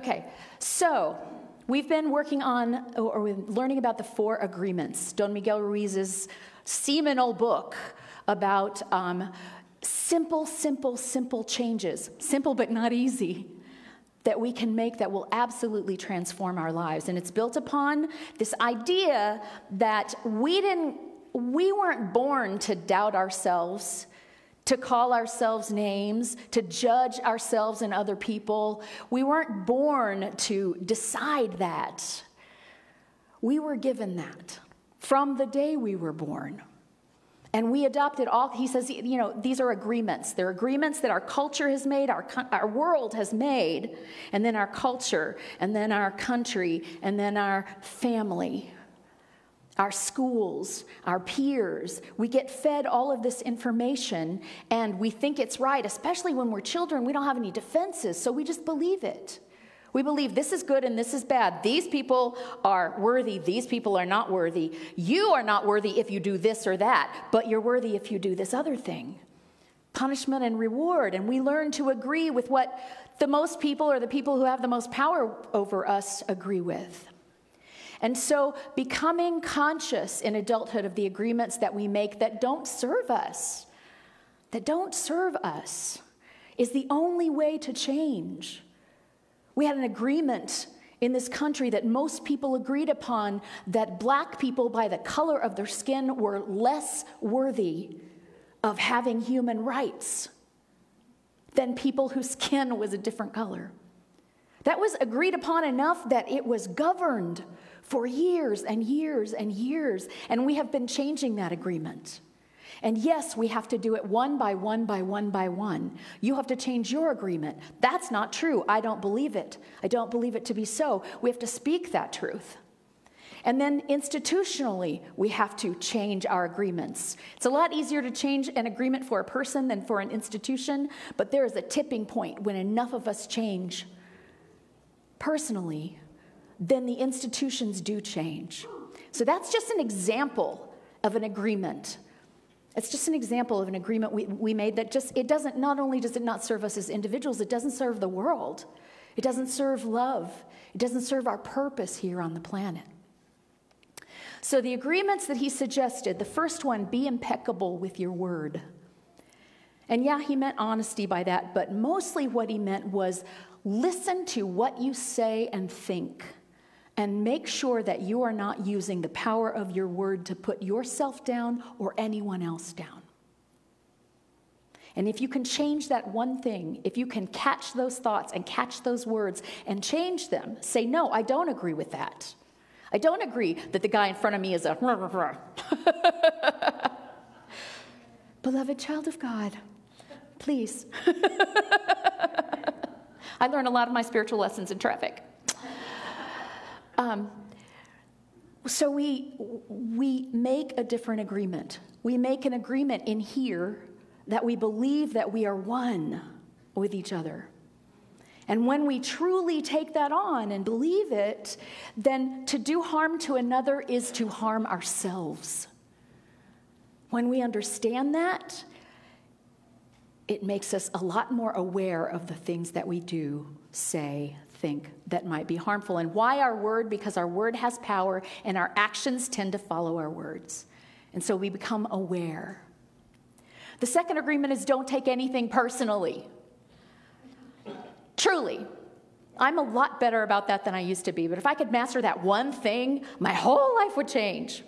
Okay, so we've been working on or learning about the four agreements, Don Miguel Ruiz's seminal book about um, simple, simple, simple changes, simple but not easy, that we can make that will absolutely transform our lives. And it's built upon this idea that we didn't, we weren't born to doubt ourselves to call ourselves names, to judge ourselves and other people. We weren't born to decide that. We were given that from the day we were born. And we adopted all, he says, you know, these are agreements. They're agreements that our culture has made, our, our world has made, and then our culture, and then our country, and then our family our schools, our peers. We get fed all of this information and we think it's right, especially when we're children. We don't have any defenses, so we just believe it. We believe this is good and this is bad. These people are worthy, these people are not worthy. You are not worthy if you do this or that, but you're worthy if you do this other thing. Punishment and reward. And we learn to agree with what the most people or the people who have the most power over us agree with. And so, becoming conscious in adulthood of the agreements that we make that don't serve us, that don't serve us, is the only way to change. We had an agreement in this country that most people agreed upon that black people, by the color of their skin, were less worthy of having human rights than people whose skin was a different color. That was agreed upon enough that it was governed for years and years and years, and we have been changing that agreement. And yes, we have to do it one by one by one by one. You have to change your agreement. That's not true. I don't believe it. I don't believe it to be so. We have to speak that truth. And then institutionally, we have to change our agreements. It's a lot easier to change an agreement for a person than for an institution, but there is a tipping point when enough of us change personally then the institutions do change. So that's just an example of an agreement. It's just an example of an agreement we, we made that just, it doesn't, not only does it not serve us as individuals, it doesn't serve the world. It doesn't serve love. It doesn't serve our purpose here on the planet. So, the agreements that he suggested the first one, be impeccable with your word. And yeah, he meant honesty by that, but mostly what he meant was listen to what you say and think and make sure that you are not using the power of your word to put yourself down or anyone else down. And if you can change that one thing, if you can catch those thoughts and catch those words and change them, say, No, I don't agree with that. I don't agree that the guy in front of me is a. Beloved child of God, please. I learn a lot of my spiritual lessons in traffic. Um, so we, we make a different agreement. We make an agreement in here that we believe that we are one with each other. And when we truly take that on and believe it, then to do harm to another is to harm ourselves. When we understand that, it makes us a lot more aware of the things that we do, say, think that might be harmful. And why our word? Because our word has power and our actions tend to follow our words. And so we become aware. The second agreement is don't take anything personally. Truly. I'm a lot better about that than I used to be, but if I could master that one thing, my whole life would change.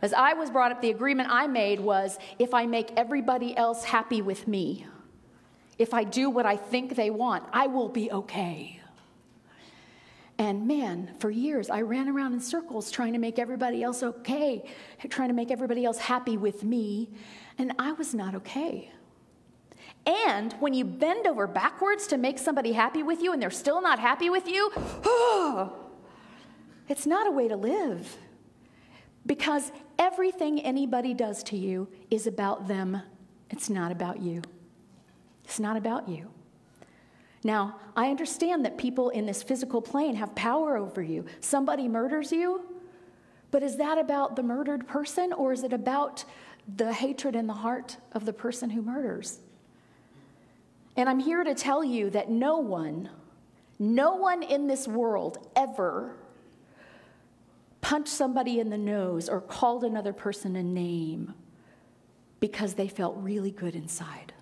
As I was brought up, the agreement I made was if I make everybody else happy with me, if I do what I think they want, I will be okay. And man, for years I ran around in circles trying to make everybody else okay, trying to make everybody else happy with me, and I was not okay. And when you bend over backwards to make somebody happy with you and they're still not happy with you, oh, it's not a way to live. Because everything anybody does to you is about them, it's not about you. It's not about you. Now, I understand that people in this physical plane have power over you. Somebody murders you, but is that about the murdered person or is it about the hatred in the heart of the person who murders? And I'm here to tell you that no one No one in this world ever punched somebody in the nose or called another person a name because they felt really good inside,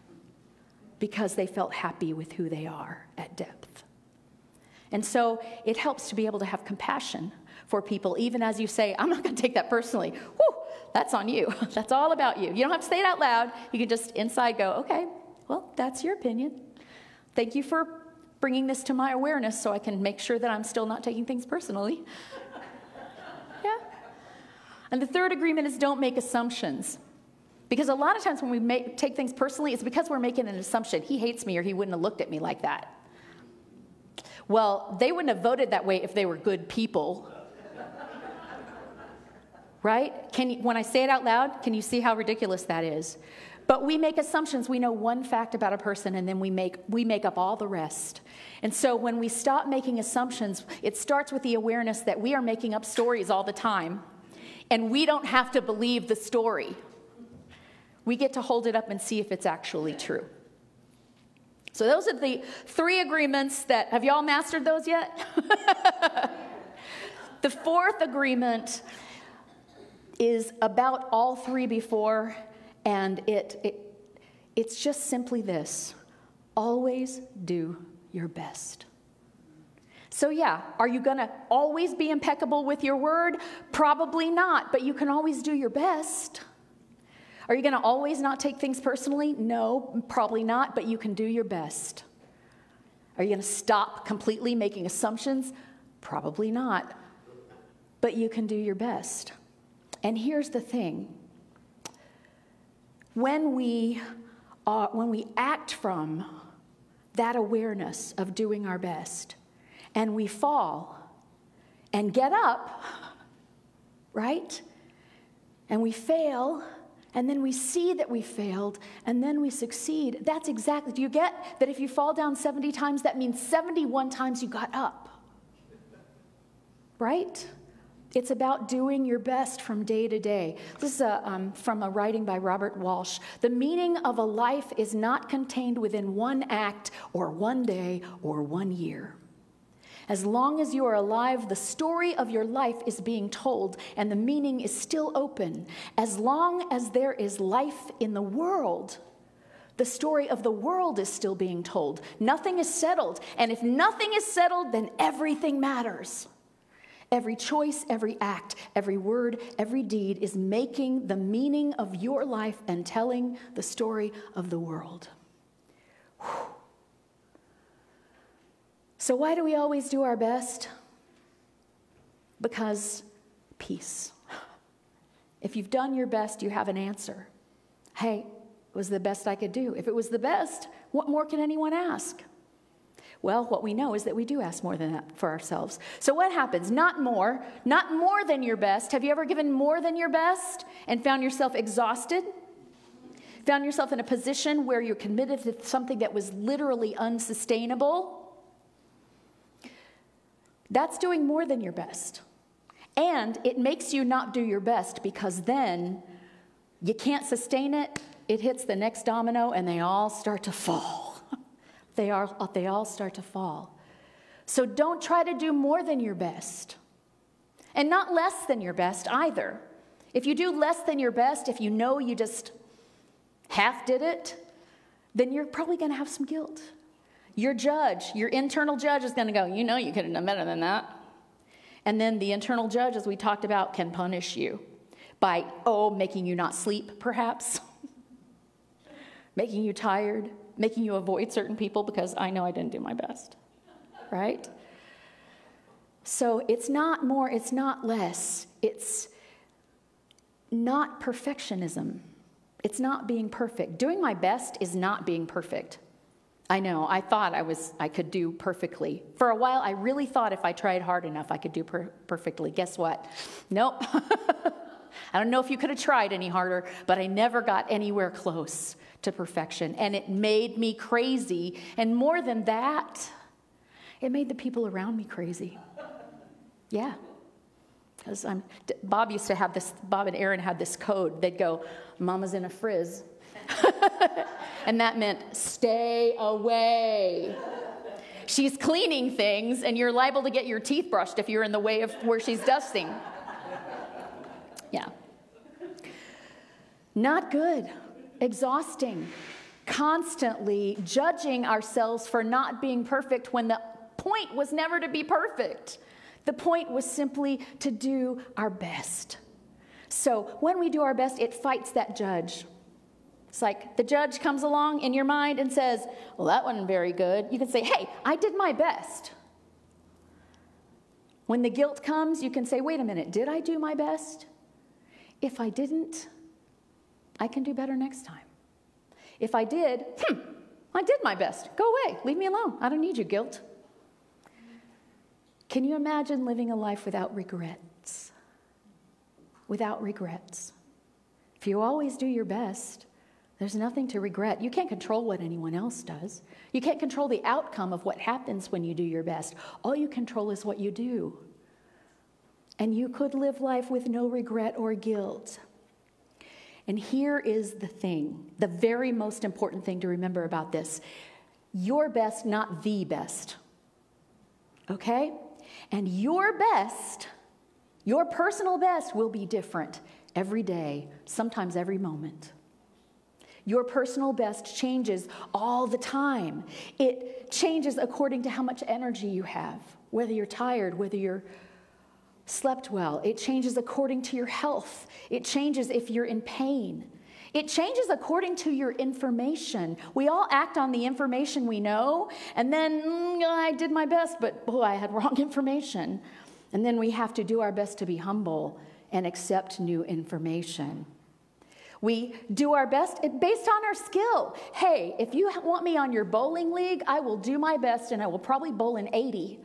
because they felt happy with who they are at depth. And so it helps to be able to have compassion for people, even as you say, I'm not going to take that personally. Whew, that's on you. That's all about you. You don't have to say it out loud. You can just inside go, okay, well, that's your opinion. Thank you for bringing this to my awareness so I can make sure that I'm still not taking things personally. yeah. And the third agreement is don't make assumptions. Because a lot of times when we make, take things personally, it's because we're making an assumption. He hates me or he wouldn't have looked at me like that. Well, they wouldn't have voted that way if they were good people. right? Can you, when I say it out loud, can you see how ridiculous that is? But we make assumptions. We know one fact about a person and then we make, we make up all the rest. And so when we stop making assumptions, it starts with the awareness that we are making up stories all the time and we don't have to believe the story. We get to hold it up and see if it's actually true. So those are the three agreements that, have y'all mastered those yet? the fourth agreement is about all three before, and it, it, it's just simply this always do your best. So, yeah, are you going to always be impeccable with your word? Probably not, but you can always do your best. Are you going to always not take things personally? No, probably not, but you can do your best. Are you going to stop completely making assumptions? Probably not, but you can do your best. And here's the thing when we, are, when we act from that awareness of doing our best and we fall and get up, right? And we fail and then we see that we failed, and then we succeed. That's exactly, do you get that if you fall down 70 times, that means 71 times you got up? Right? It's about doing your best from day to day. This is a, um, from a writing by Robert Walsh. The meaning of a life is not contained within one act or one day or one year. As long as you are alive, the story of your life is being told and the meaning is still open. As long as there is life in the world, the story of the world is still being told. Nothing is settled. And if nothing is settled, then everything matters. Every choice, every act, every word, every deed is making the meaning of your life and telling the story of the world. So, why do we always do our best? Because peace. If you've done your best, you have an answer. Hey, it was the best I could do. If it was the best, what more can anyone ask? Well, what we know is that we do ask more than that for ourselves. So, what happens? Not more, not more than your best. Have you ever given more than your best and found yourself exhausted? Found yourself in a position where you're committed to something that was literally unsustainable? That's doing more than your best. And it makes you not do your best because then you can't sustain it, it hits the next domino, and they all start to fall. they, are, they all start to fall. So don't try to do more than your best, and not less than your best either. If you do less than your best, if you know you just half did it, then you're probably going to have some guilt. Your judge, your internal judge is going to go, You know, you could have done better than that. And then the internal judge, as we talked about, can punish you by, oh, making you not sleep, perhaps, making you tired, making you avoid certain people because I know I didn't do my best, right? So it's not more, it's not less, it's not perfectionism. It's not being perfect. Doing my best is not being perfect. I know. I thought I was I could do perfectly. For a while I really thought if I tried hard enough I could do per- perfectly. Guess what? Nope. I don't know if you could have tried any harder, but I never got anywhere close to perfection and it made me crazy. And more than that, it made the people around me crazy. Yeah. Because I'm, Bob used to have this, Bob and Aaron had this code. They'd go, Mama's in a frizz. and that meant stay away. she's cleaning things and you're liable to get your teeth brushed if you're in the way of where she's dusting. Yeah. Not good, exhausting, constantly judging ourselves for not being perfect when the point was never to be perfect. The point was simply to do our best. So when we do our best, it fights that judge. It's like the judge comes along in your mind and says, Well, that wasn't very good. You can say, Hey, I did my best. When the guilt comes, you can say, Wait a minute, did I do my best? If I didn't, I can do better next time. If I did, hmm, I did my best. Go away. Leave me alone. I don't need your guilt. Can you imagine living a life without regrets? Without regrets. If you always do your best, there's nothing to regret. You can't control what anyone else does. You can't control the outcome of what happens when you do your best. All you control is what you do. And you could live life with no regret or guilt. And here is the thing the very most important thing to remember about this your best, not the best. Okay? And your best, your personal best, will be different every day, sometimes every moment. Your personal best changes all the time. It changes according to how much energy you have, whether you're tired, whether you're slept well. It changes according to your health. It changes if you're in pain. It changes according to your information. We all act on the information we know, and then mm, I did my best, but boy, I had wrong information. And then we have to do our best to be humble and accept new information. We do our best eh, based on our skill. Hey, if you want me on your bowling league, I will do my best and I will probably bowl an 80.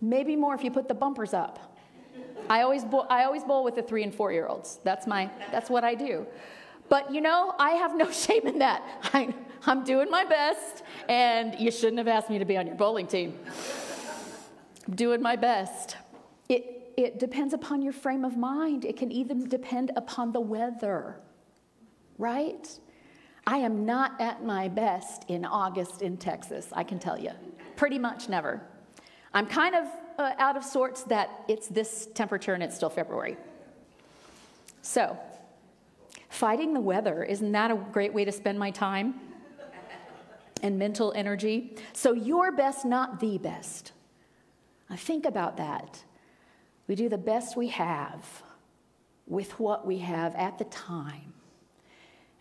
Maybe more if you put the bumpers up. I always, bowl, I always bowl with the three and four year olds. That's, my, that's what I do. But you know, I have no shame in that. I, I'm doing my best, and you shouldn't have asked me to be on your bowling team. I'm doing my best. It, it depends upon your frame of mind, it can even depend upon the weather, right? I am not at my best in August in Texas, I can tell you. Pretty much never. I'm kind of uh, out of sorts that it's this temperature and it's still February. So, fighting the weather, isn't that a great way to spend my time and mental energy? So, your best, not the best. I think about that. We do the best we have with what we have at the time,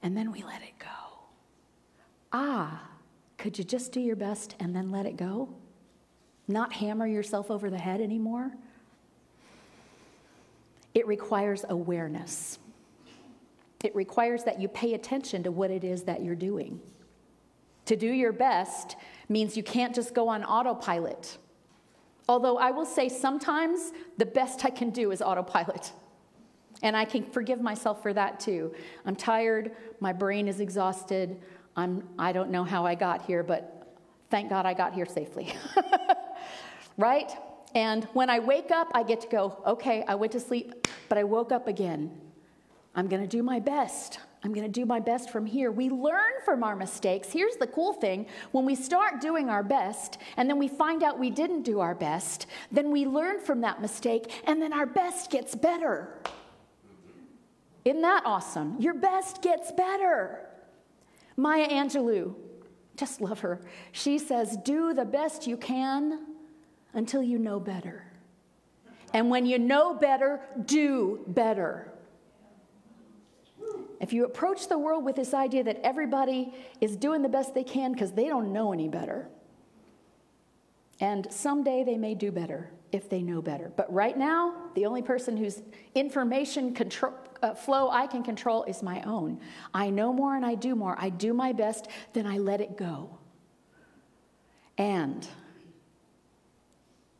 and then we let it go. Ah, could you just do your best and then let it go? not hammer yourself over the head anymore. It requires awareness. It requires that you pay attention to what it is that you're doing. To do your best means you can't just go on autopilot. Although I will say sometimes the best I can do is autopilot. And I can forgive myself for that too. I'm tired, my brain is exhausted. I'm I don't know how I got here, but thank God I got here safely. right? And when I wake up, I get to go, okay, I went to sleep, but I woke up again. I'm going to do my best. I'm going to do my best from here. We learn from our mistakes. Here's the cool thing when we start doing our best and then we find out we didn't do our best, then we learn from that mistake and then our best gets better. Isn't that awesome? Your best gets better. Maya Angelou, just love her. She says, Do the best you can until you know better. And when you know better, do better. If you approach the world with this idea that everybody is doing the best they can because they don't know any better, and someday they may do better if they know better. But right now, the only person whose information control, uh, flow I can control is my own. I know more and I do more. I do my best, then I let it go. And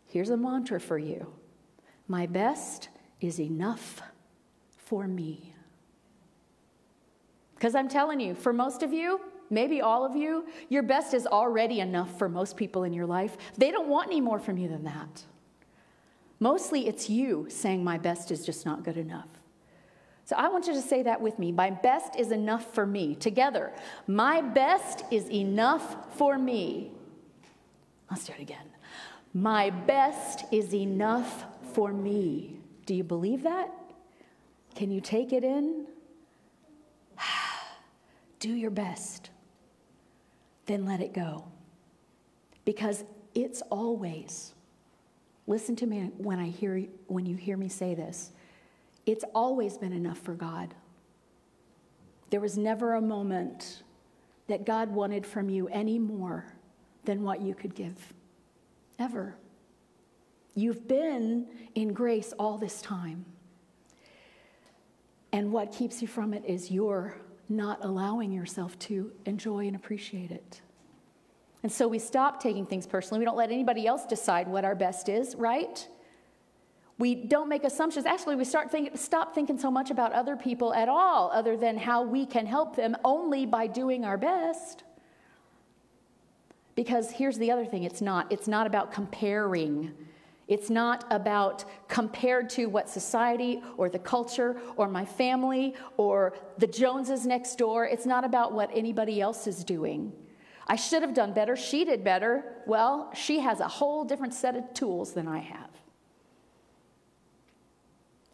Here's a mantra for you My best is enough for me. Because I'm telling you, for most of you, maybe all of you, your best is already enough for most people in your life. They don't want any more from you than that. Mostly it's you saying, My best is just not good enough. So I want you to say that with me. My best is enough for me. Together, my best is enough for me. Let's do it again. My best is enough for me. Do you believe that? Can you take it in? Do your best. Then let it go. Because it's always, listen to me when, I hear, when you hear me say this, it's always been enough for God. There was never a moment that God wanted from you any more than what you could give. Ever. You've been in grace all this time. And what keeps you from it is your not allowing yourself to enjoy and appreciate it. And so we stop taking things personally. We don't let anybody else decide what our best is, right? We don't make assumptions. Actually, we start think, stop thinking so much about other people at all, other than how we can help them only by doing our best. Because here's the other thing it's not. It's not about comparing. It's not about compared to what society or the culture or my family or the Joneses next door. It's not about what anybody else is doing. I should have done better. She did better. Well, she has a whole different set of tools than I have.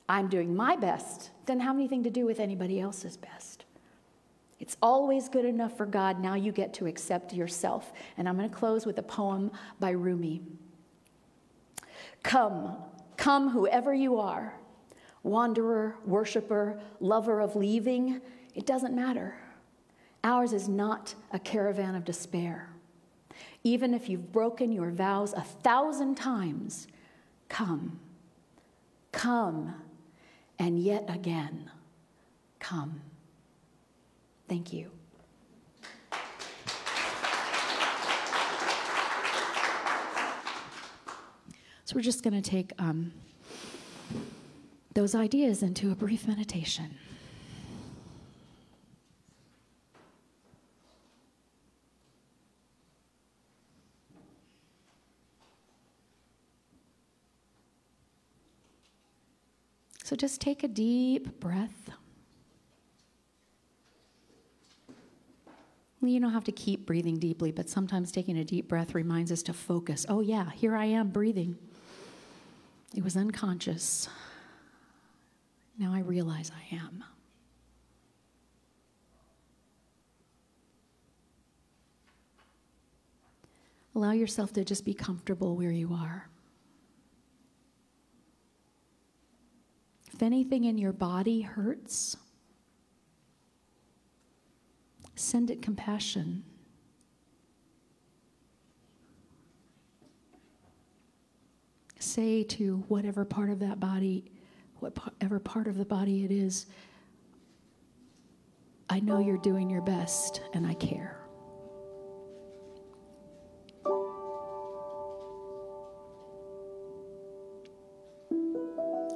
I'm doing my best, doesn't have anything to do with anybody else's best. It's always good enough for God. Now you get to accept yourself. And I'm going to close with a poem by Rumi. Come, come, whoever you are wanderer, worshiper, lover of leaving, it doesn't matter. Ours is not a caravan of despair. Even if you've broken your vows a thousand times, come, come and yet again come. Thank you. So we're just going to take um, those ideas into a brief meditation. So just take a deep breath. You don't have to keep breathing deeply, but sometimes taking a deep breath reminds us to focus. Oh, yeah, here I am breathing. It was unconscious. Now I realize I am. Allow yourself to just be comfortable where you are. If anything in your body hurts, send it compassion. Say to whatever part of that body, whatever part of the body it is, I know you're doing your best and I care.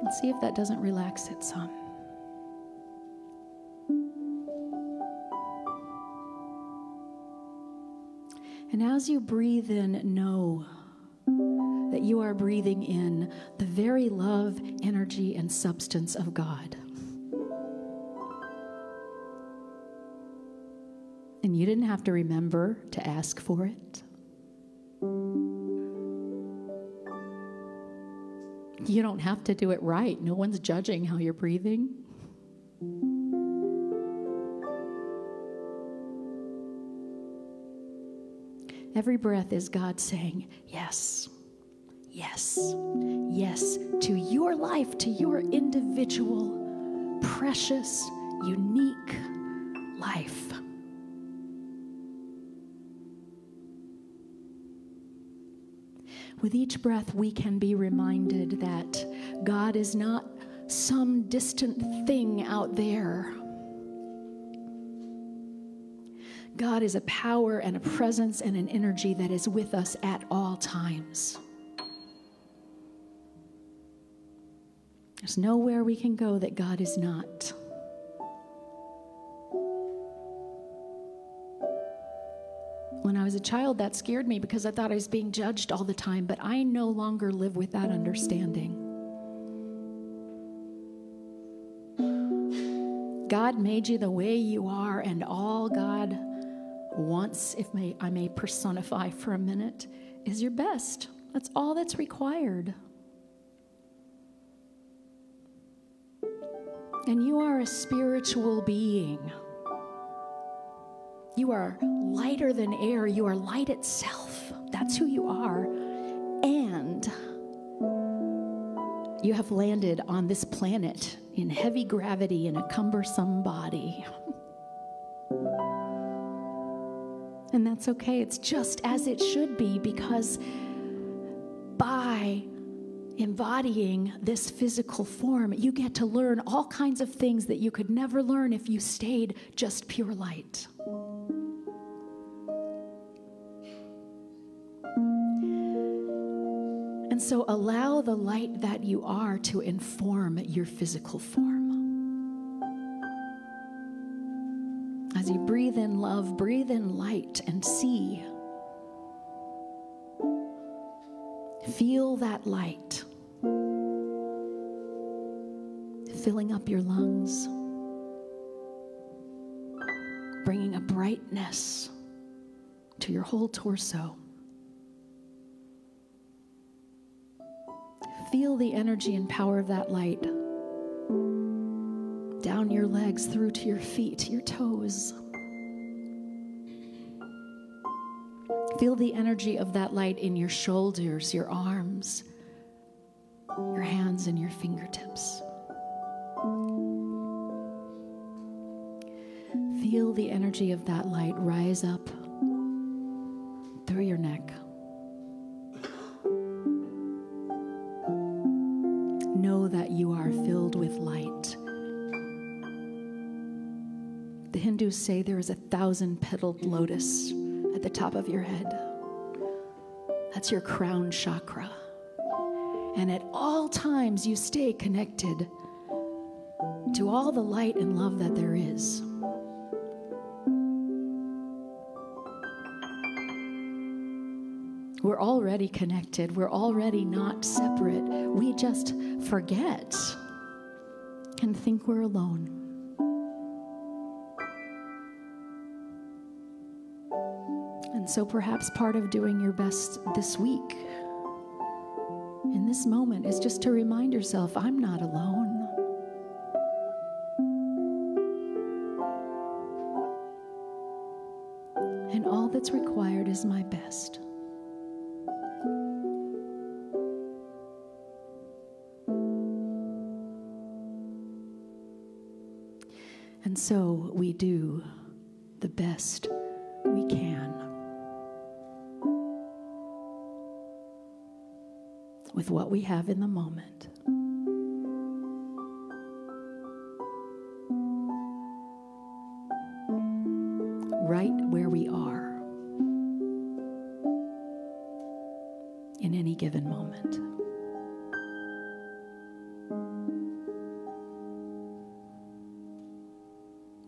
And see if that doesn't relax it some. And as you breathe in, know that you are breathing in the very love, energy, and substance of God. And you didn't have to remember to ask for it. You don't have to do it right. No one's judging how you're breathing. Every breath is God saying, Yes, yes, yes, to your life, to your individual, precious, unique life. With each breath, we can be reminded that God is not some distant thing out there. God is a power and a presence and an energy that is with us at all times. There's nowhere we can go that God is not. When I was a child, that scared me because I thought I was being judged all the time, but I no longer live with that understanding. God made you the way you are, and all God wants, if I may personify for a minute, is your best. That's all that's required. And you are a spiritual being. You are lighter than air. You are light itself. That's who you are. And you have landed on this planet in heavy gravity in a cumbersome body. And that's okay. It's just as it should be because by embodying this physical form, you get to learn all kinds of things that you could never learn if you stayed just pure light. And so allow the light that you are to inform your physical form. As you breathe in love, breathe in light and see. Feel that light filling up your lungs, bringing a brightness to your whole torso. Feel the energy and power of that light down your legs, through to your feet, your toes. Feel the energy of that light in your shoulders, your arms, your hands, and your fingertips. Feel the energy of that light rise up through your neck. Know that you are filled with light. The Hindus say there is a thousand petaled lotus at the top of your head. That's your crown chakra. And at all times, you stay connected to all the light and love that there is. We're already connected. We're already not separate. We just forget and think we're alone. And so perhaps part of doing your best this week, in this moment, is just to remind yourself I'm not alone. And all that's required is my best. We do the best we can with what we have in the moment.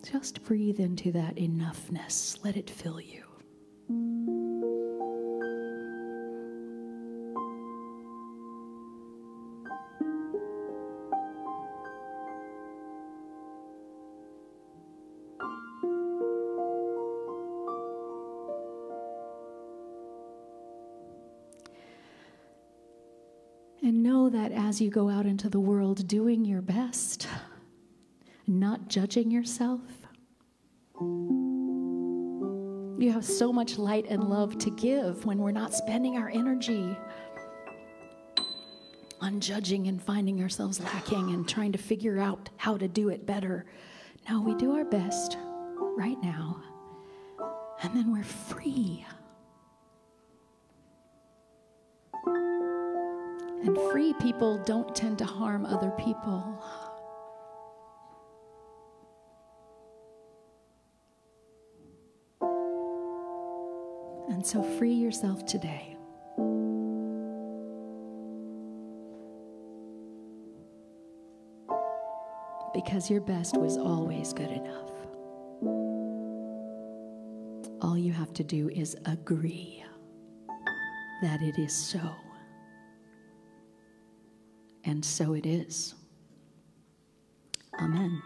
Just breathe into that enoughness. Let it fill you. And know that as you go out into the world doing your best, not judging yourself, you have so much light and love to give when we're not spending our energy on judging and finding ourselves lacking and trying to figure out how to do it better. No, we do our best right now, and then we're free. And free people don't tend to harm other people. And so free yourself today. Because your best was always good enough. All you have to do is agree that it is so. And so it is. Amen.